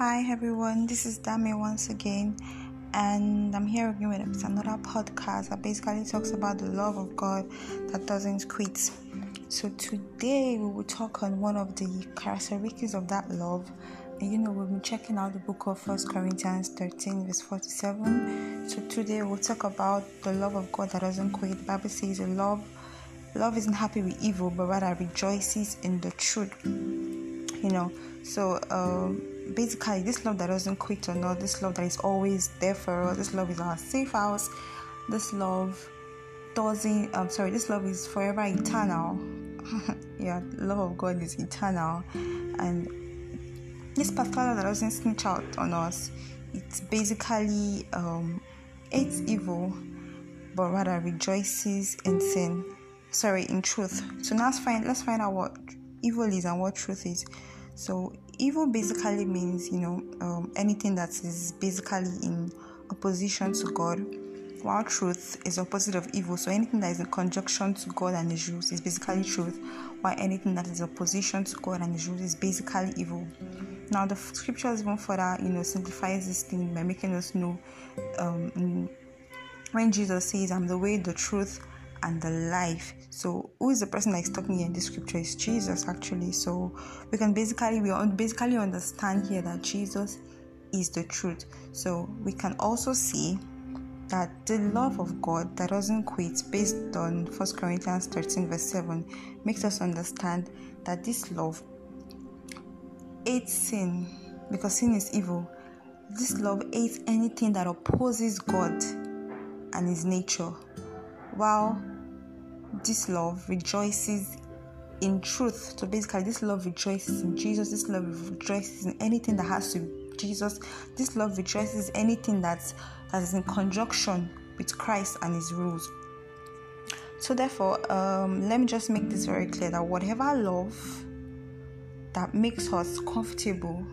Hi everyone, this is Dami once again, and I'm here again with another podcast that basically talks about the love of God that doesn't quit. So today we will talk on one of the characteristics of that love. And you know, we've been checking out the book of First Corinthians 13, verse 47. So today we'll talk about the love of God that doesn't quit. The Bible says, "Love, love isn't happy with evil, but rather rejoices in the truth." You know, so. Um, basically this love that doesn't quit or not this love that is always there for us this love is our safe house this love doesn't i'm sorry this love is forever eternal. Yeah love of god is eternal. And this particular that doesn't snitch out on us it's basically um it's evil but rather rejoices in sin. Sorry in truth. So now let's find let's find out what evil is and what truth is. So evil basically means you know um, anything that is basically in opposition to god while truth is opposite of evil. So anything that is in conjunction to god and his rules is basically truth while anything that is opposition to god and his rules is basically evil. Now the scriptures even further you know simplifies this thing by making us know um, when jesus says i'm the way the truth and the life. So, who is the person that is talking here in the scripture? Is Jesus actually. So, we can basically we basically understand here that Jesus is the truth. So, we can also see that the love of God that doesn't quit, based on 1 Corinthians 13 verse 7, makes us understand that this love hates sin because sin is evil. This love hates anything that opposes God and His nature while this love rejoices in truth. So basically, this love rejoices in Jesus. This love rejoices in anything that has to Jesus. This love rejoices anything that's that is in conjunction with Christ and His rules. So therefore, um, let me just make this very clear that whatever love that makes us comfortable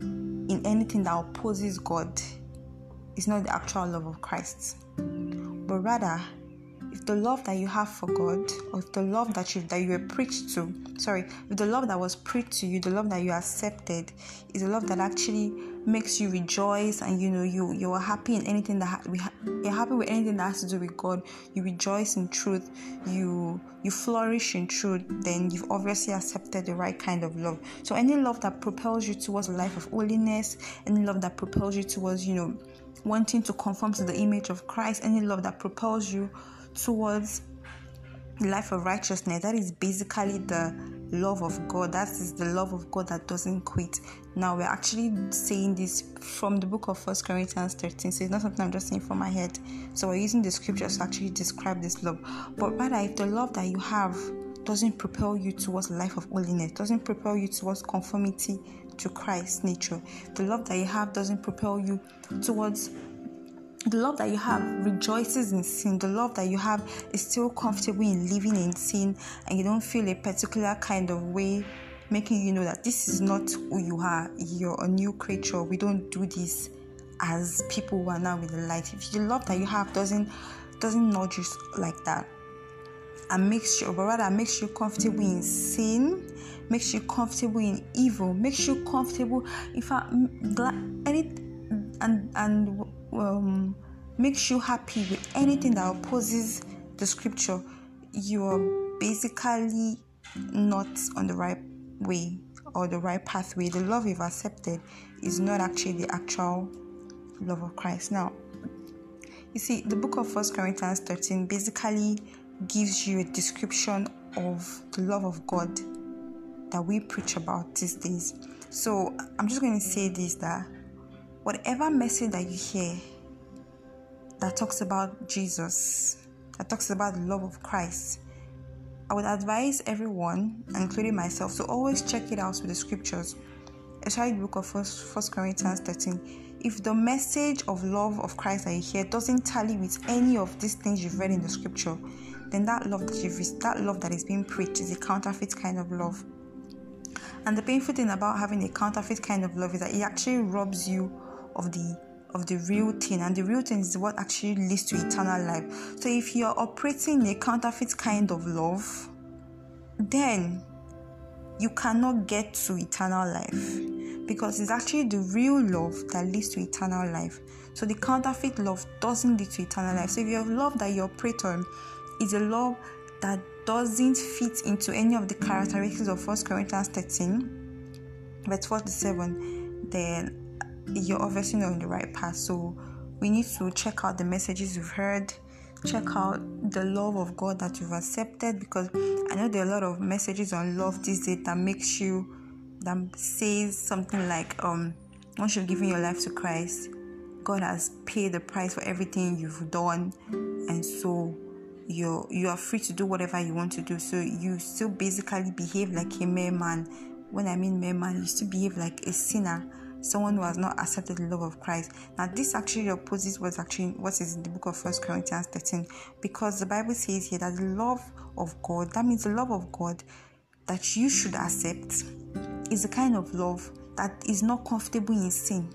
in anything that opposes God is not the actual love of Christ, but rather if the love that you have for God, or the love that you that you were preached to, sorry, if the love that was preached to you, the love that you accepted, is a love that actually makes you rejoice, and you know you you are happy in anything that we ha- you're happy with anything that has to do with God. You rejoice in truth. You you flourish in truth. Then you've obviously accepted the right kind of love. So any love that propels you towards a life of holiness, any love that propels you towards you know wanting to conform to the image of Christ, any love that propels you towards life of righteousness. That is basically the love of god. That is the love of god that doesn't quit. Now we're actually saying this from the book of first corinthians 13 so it's not something i'm just saying from my head. So we're using the scriptures to actually describe this love. But rather if the love that you have doesn't propel you towards life of holiness doesn't propel you towards conformity to christ's nature the love that you have doesn't propel you towards the love that you have rejoices in sin. The love that you have is still comfortable in living in sin, and you don't feel a particular kind of way, making you know that this is not who you are. You're a new creature. We don't do this as people who are now with the light. If the love that you have doesn't doesn't nudge you like that, and makes you, but rather makes you comfortable in sin, makes you comfortable in evil, makes you comfortable. In fact, any and and um, makes you happy with anything that opposes the scripture, you are basically not on the right way or the right pathway. The love you've accepted is not actually the actual love of Christ. Now, you see, the book of First Corinthians 13 basically gives you a description of the love of God that we preach about these days. So I'm just going to say this that whatever message that you hear that talks about Jesus, that talks about the love of Christ, I would advise everyone, including myself, to always check it out with the scriptures, especially the book of First, First Corinthians 13. If the message of love of Christ that you hear doesn't tally with any of these things you've read in the scripture, then that love that you've that love that is being preached is a counterfeit kind of love. And the painful thing about having a counterfeit kind of love is that it actually robs you of the of the real thing and the real thing is what actually leads to eternal life so if you're operating a counterfeit kind of love then you cannot get to eternal life because it's actually the real love that leads to eternal life. So the counterfeit love doesn't lead to eternal life. So if your love that you operate on is a love that doesn't fit into any of the characteristics of 1 Corinthians 13, verse 47, then you're obviously not on the right path. So we need to check out the messages you've heard, check out the love of God that you've accepted because I know there are a lot of messages on love these days that makes you that says something like um once you've given your life to Christ, God has paid the price for everything you've done and so you're you are free to do whatever you want to do. So you still basically behave like a mere man. When I mean mere man, you still behave like a sinner someone who has not accepted the love of Christ. Now, this actually opposes what's actually what is in the book of First Corinthians 13, because the Bible says here that the love of God, that means the love of God that you should accept, is the kind of love that is not comfortable in sin.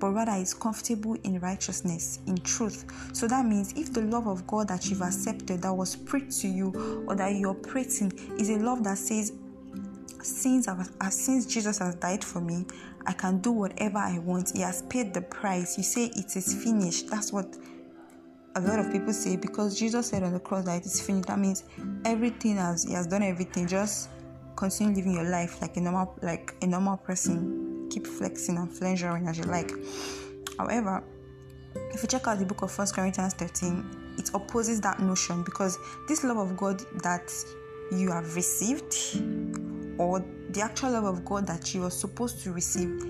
But rather is comfortable in righteousness, in truth. So that means if the love of God that you've accepted, that was preached to you, or that you're operating, is a love that says, since, since Jesus has died for me, I can do whatever I want. He has paid the price. You say it is finished. That's what a lot of people say because Jesus said on the cross that it is finished. That means everything has he has done everything. Just continue living your life like a normal like a normal person. Keep flexing and flangering as you like. However, if you check out the book of First Corinthians 13, it opposes that notion because this love of God that you have received or the actual love of God that you are supposed to receive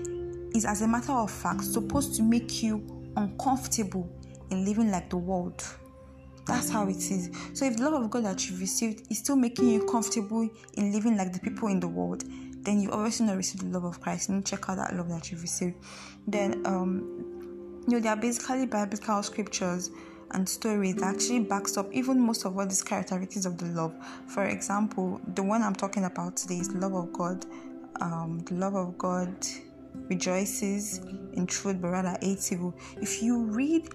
is, as a matter of fact, supposed to make you uncomfortable in living like the world. That's how it is. So, if the love of God that you've received is still making you comfortable in living like the people in the world, then you've obviously not received the love of Christ. And check out that love that you've received. Then, um, you know, there are basically biblical scriptures and stories that actually backs up even most of what these characteristics of the love. For example, the one I'm talking about today is love of God. Um, the love of God rejoices in truth, but rather hates evil. If you read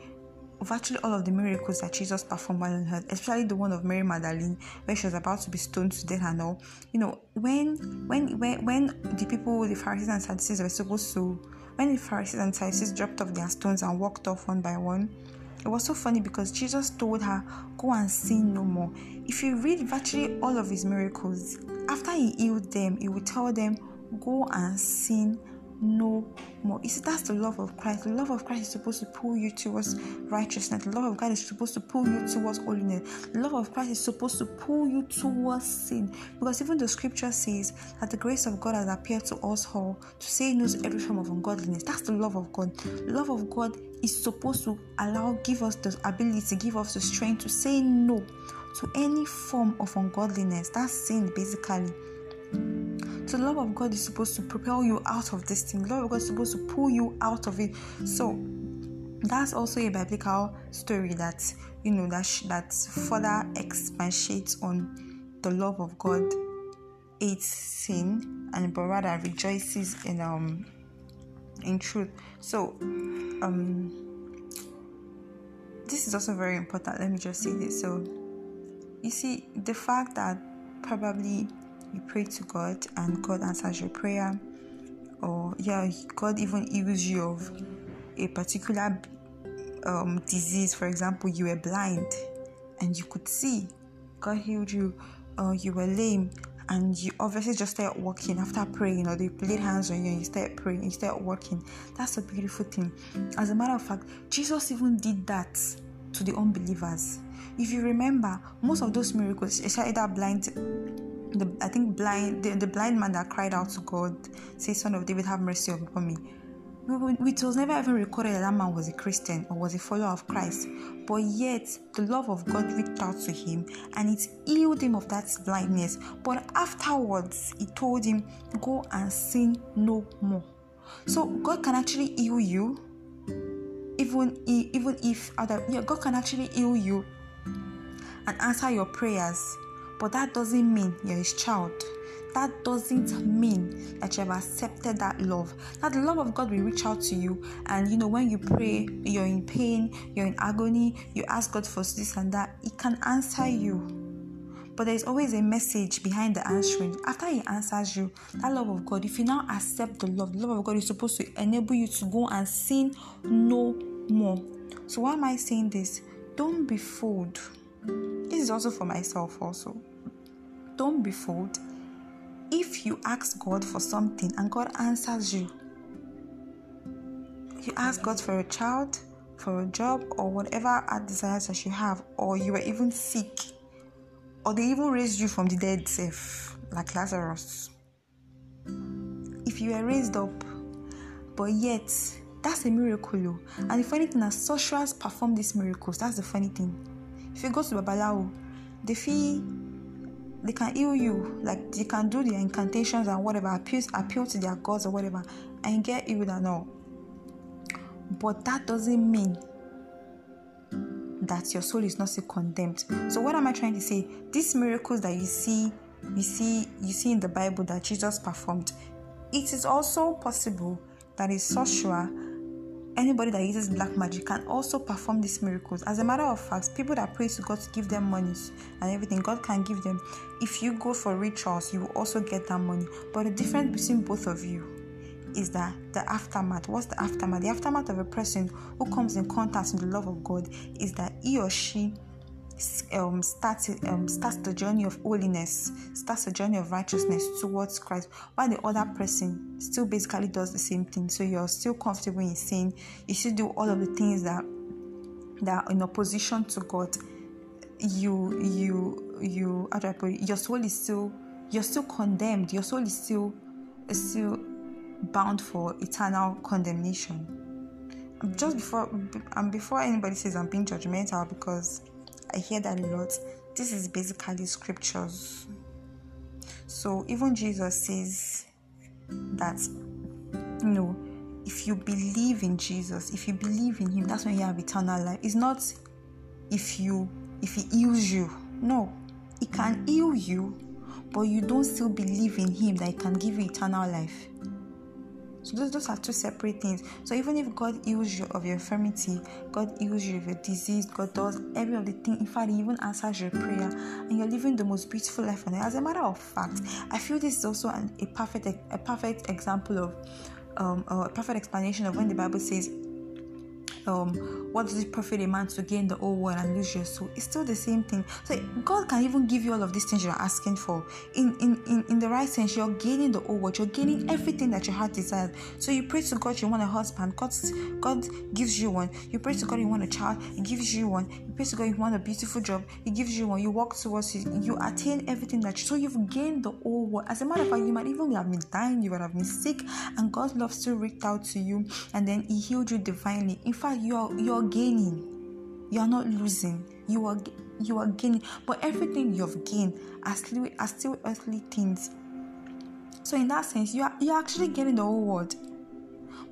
virtually all of the miracles that Jesus performed while on earth, especially the one of Mary Magdalene, where she was about to be stoned to death and all. You know, when when when when the people, the Pharisees and Sadducees were supposed to, when the Pharisees and Sadducees dropped off their stones and walked off one by one, it was so funny because Jesus told her, Go and sin no more. If you read virtually all of his miracles, after he healed them, he would tell them, Go and sin no more. See, that's the love of Christ. The love of Christ is supposed to pull you towards righteousness. The love of God is supposed to pull you towards holiness. The love of Christ is supposed to pull you towards sin. Because even the scripture says that the grace of God has appeared to us all to say no every form of ungodliness. That's the love of God. The love of God is supposed to allow, give us the ability, give us the strength to say no to any form of ungodliness. That's sin basically. So the love of God is supposed to propel you out of this thing. The love of God is supposed to pull you out of it. So that's also a biblical story that you know that sh- that further expatiates on the love of God hates sin and but rather rejoices in um in truth. So um this is also very important. Let me just say this. So you see the fact that probably you pray to God and God answers your prayer, or yeah, God even heals you of a particular um, disease. For example, you were blind and you could see, God healed you, or you were lame and you obviously just start walking after praying or they laid hands on you and you start praying you start walking. That's a beautiful thing. As a matter of fact jesus even did that to the unbelievers. If you remember most of those miracles especially that blind the I think blind the, the blind man that cried out to God, say, Son of David, have mercy upon me. It was never even recorded that that man was a Christian or was a follower of Christ, but yet the love of God reached out to him and it healed him of that blindness. But afterwards, he told him, Go and sin no more. So God can actually heal you, even if, even if other yeah, God can actually heal you and answer your prayers but that doesn't mean you're his child. That doesn't mean that you have accepted that love. That the love of God will reach out to you, and you know, when you pray, you're in pain, you're in agony, you ask God for this and that, He can answer you. but there is always a message behind the answering. After He answers you, that love of God, if you now accept the love, the love of God is supposed to enable you to go and sin no more. So, why am I saying this? Don't be fooled. This is also for myself, also. Don't be fooled. If you ask God for something and God answers you, you ask God for a child, for a job, or whatever desires that you have, or you were even sick, or they even raised you from the dead, safe, like Lazarus. If you were raised up, but yet that's a miracle. And the funny thing is, sorcerers perform these miracles. That's the funny thing. If you go to Babalawo, they feel they can heal you. Like they can do their incantations and whatever, appeal, appeal to their gods or whatever, and get healed and all. But that doesn't mean that your soul is not still condemned. So what am I trying to say? These miracles that you see, you see, you see in the Bible that Jesus performed, it is also possible that a sorcerer anybody that uses black magic can also perform these miracles. As a matter of fact, people that pray to God to give them money and everything, God can give them. If you go for rituals, you will also get that money. But the difference between both of you is that the aftermath. What's the aftermath? The aftermath of a person who comes in contact with the love of God is that he or she um, starts um, starts the journey of holiness, starts the journey of righteousness towards Christ, while the other person still basically does the same thing. So you're still comfortable in sin. You still do all of the things that that are in opposition to God. You you you how do I put it? Your soul is still you're still condemned. Your soul is still is still bound for eternal condemnation. Just before and before anybody says I'm being judgmental because I hear that a lot. This is basically scriptures. So even Jesus says that you know if you believe in Jesus, if you believe in him, that's when you have eternal life. It's not if you if he heals you. No. He can heal you, but you don't still believe in him that he can give you eternal life. So those, those are two separate things. So even if God heals you of your infirmity, God heals you of your disease, God does every of the thing. In fact, He even answers your prayer, and you're living the most beautiful life earth. As a matter of fact, I feel this is also an, a perfect a perfect example of um, a perfect explanation of when the Bible says um what does it profit a man to gain the whole world and lose your soul? It's still the same thing. So god can even give you all of these things you're asking for. In in in, in the right sense you're gaining the whole world. You're gaining everything that your heart desires. So you pray to god you want a husband. God god gives you one. You pray to god you want a child. He gives you one. You pray to god you want a beautiful job. He gives you one. You walk towards it you attain everything that you, so you've gained the whole world. As a matter of fact you might even have been dying. You might have been sick. And god's love still reached out to you. And then he healed you divinely. In fact you're you're gaining. You are not losing. You are you are gaining. But everything you've gained are still are still earthly things. So in that sense you are you're actually getting the whole world.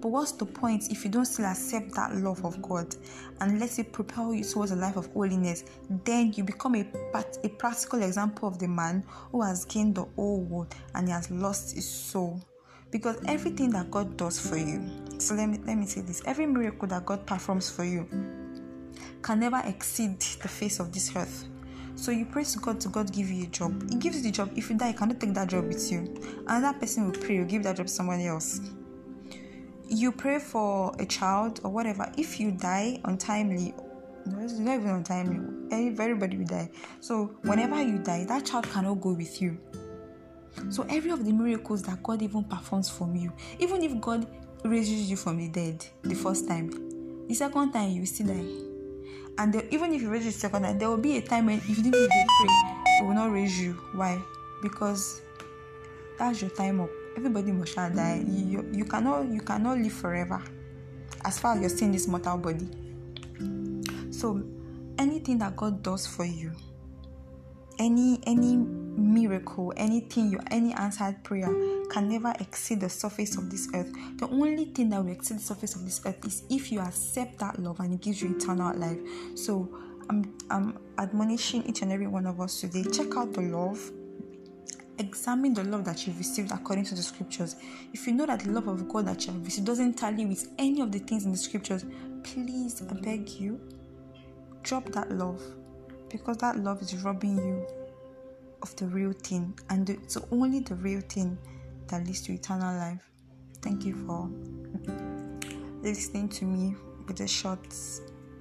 But what's the point if you don't still accept that love of God and let it propel you towards a life of holiness? Then you become a, a practical example of the man who has gained the whole world and he has lost his soul. Because everything that God does for you, so let me let me say this: every miracle that God performs for you can never exceed the face of this earth. So you pray to God to God give you a job. He gives you the job. If you die, cannot take that job with you. Another person will pray, will give that job to somebody else you pray for a child or whatever, if you die untimely, it's not even untimely, everybody will die. So, whenever you die, that child cannot go with you. So, every of the miracles that God even performs from you, even if God raises you from the dead the first time, the second time you still die. And the, even if you raise the second time, there will be a time when if you pray, it will not raise you. Why? Because that's your time up everybody must shall die you, you cannot you cannot live forever as far as you're seeing this mortal body so anything that god does for you any any miracle anything you any answered prayer can never exceed the surface of this earth. The only thing that will exceed the surface of this earth is if you accept that love and it gives you eternal life. So i'm i'm admonishing each and every one of us today check out the love. Examine the love that you've received according to the scriptures. If you know that the love of God that you have received doesn't tally with any of the things in the scriptures, please, I beg you, drop that love because that love is robbing you of the real thing, and it's only the real thing that leads to eternal life. Thank you for listening to me with a short,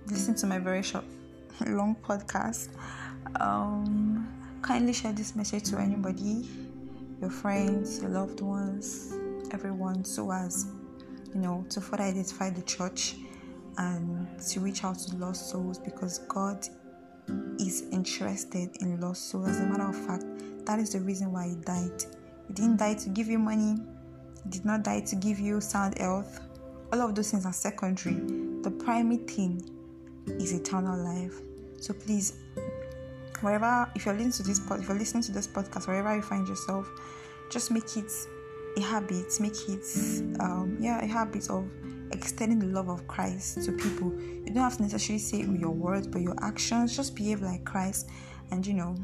listen to my very short, long podcast. Um, kindly share this message to anybody, your friends, your loved ones, everyone, so as you know to further identify the church and to reach out to lost souls because God is interested in lost souls. As a matter of fact, that is the reason why He died. He didn't die to give you money, He did not die to give you sound health. All of those things are secondary. The primary thing is eternal life. So please, wherever if you're listening to this pod, if you're listening to this podcast, wherever you find yourself, just make it a habit, make it um, yeah, a habit of extending the love of Christ to people. You don't have to necessarily say it with your words, but your actions just behave like Christ, and you know,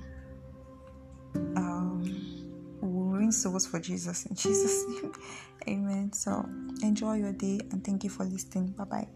um, we'll win souls for Jesus in Jesus' name. Amen. So enjoy your day and thank you for listening. Bye bye.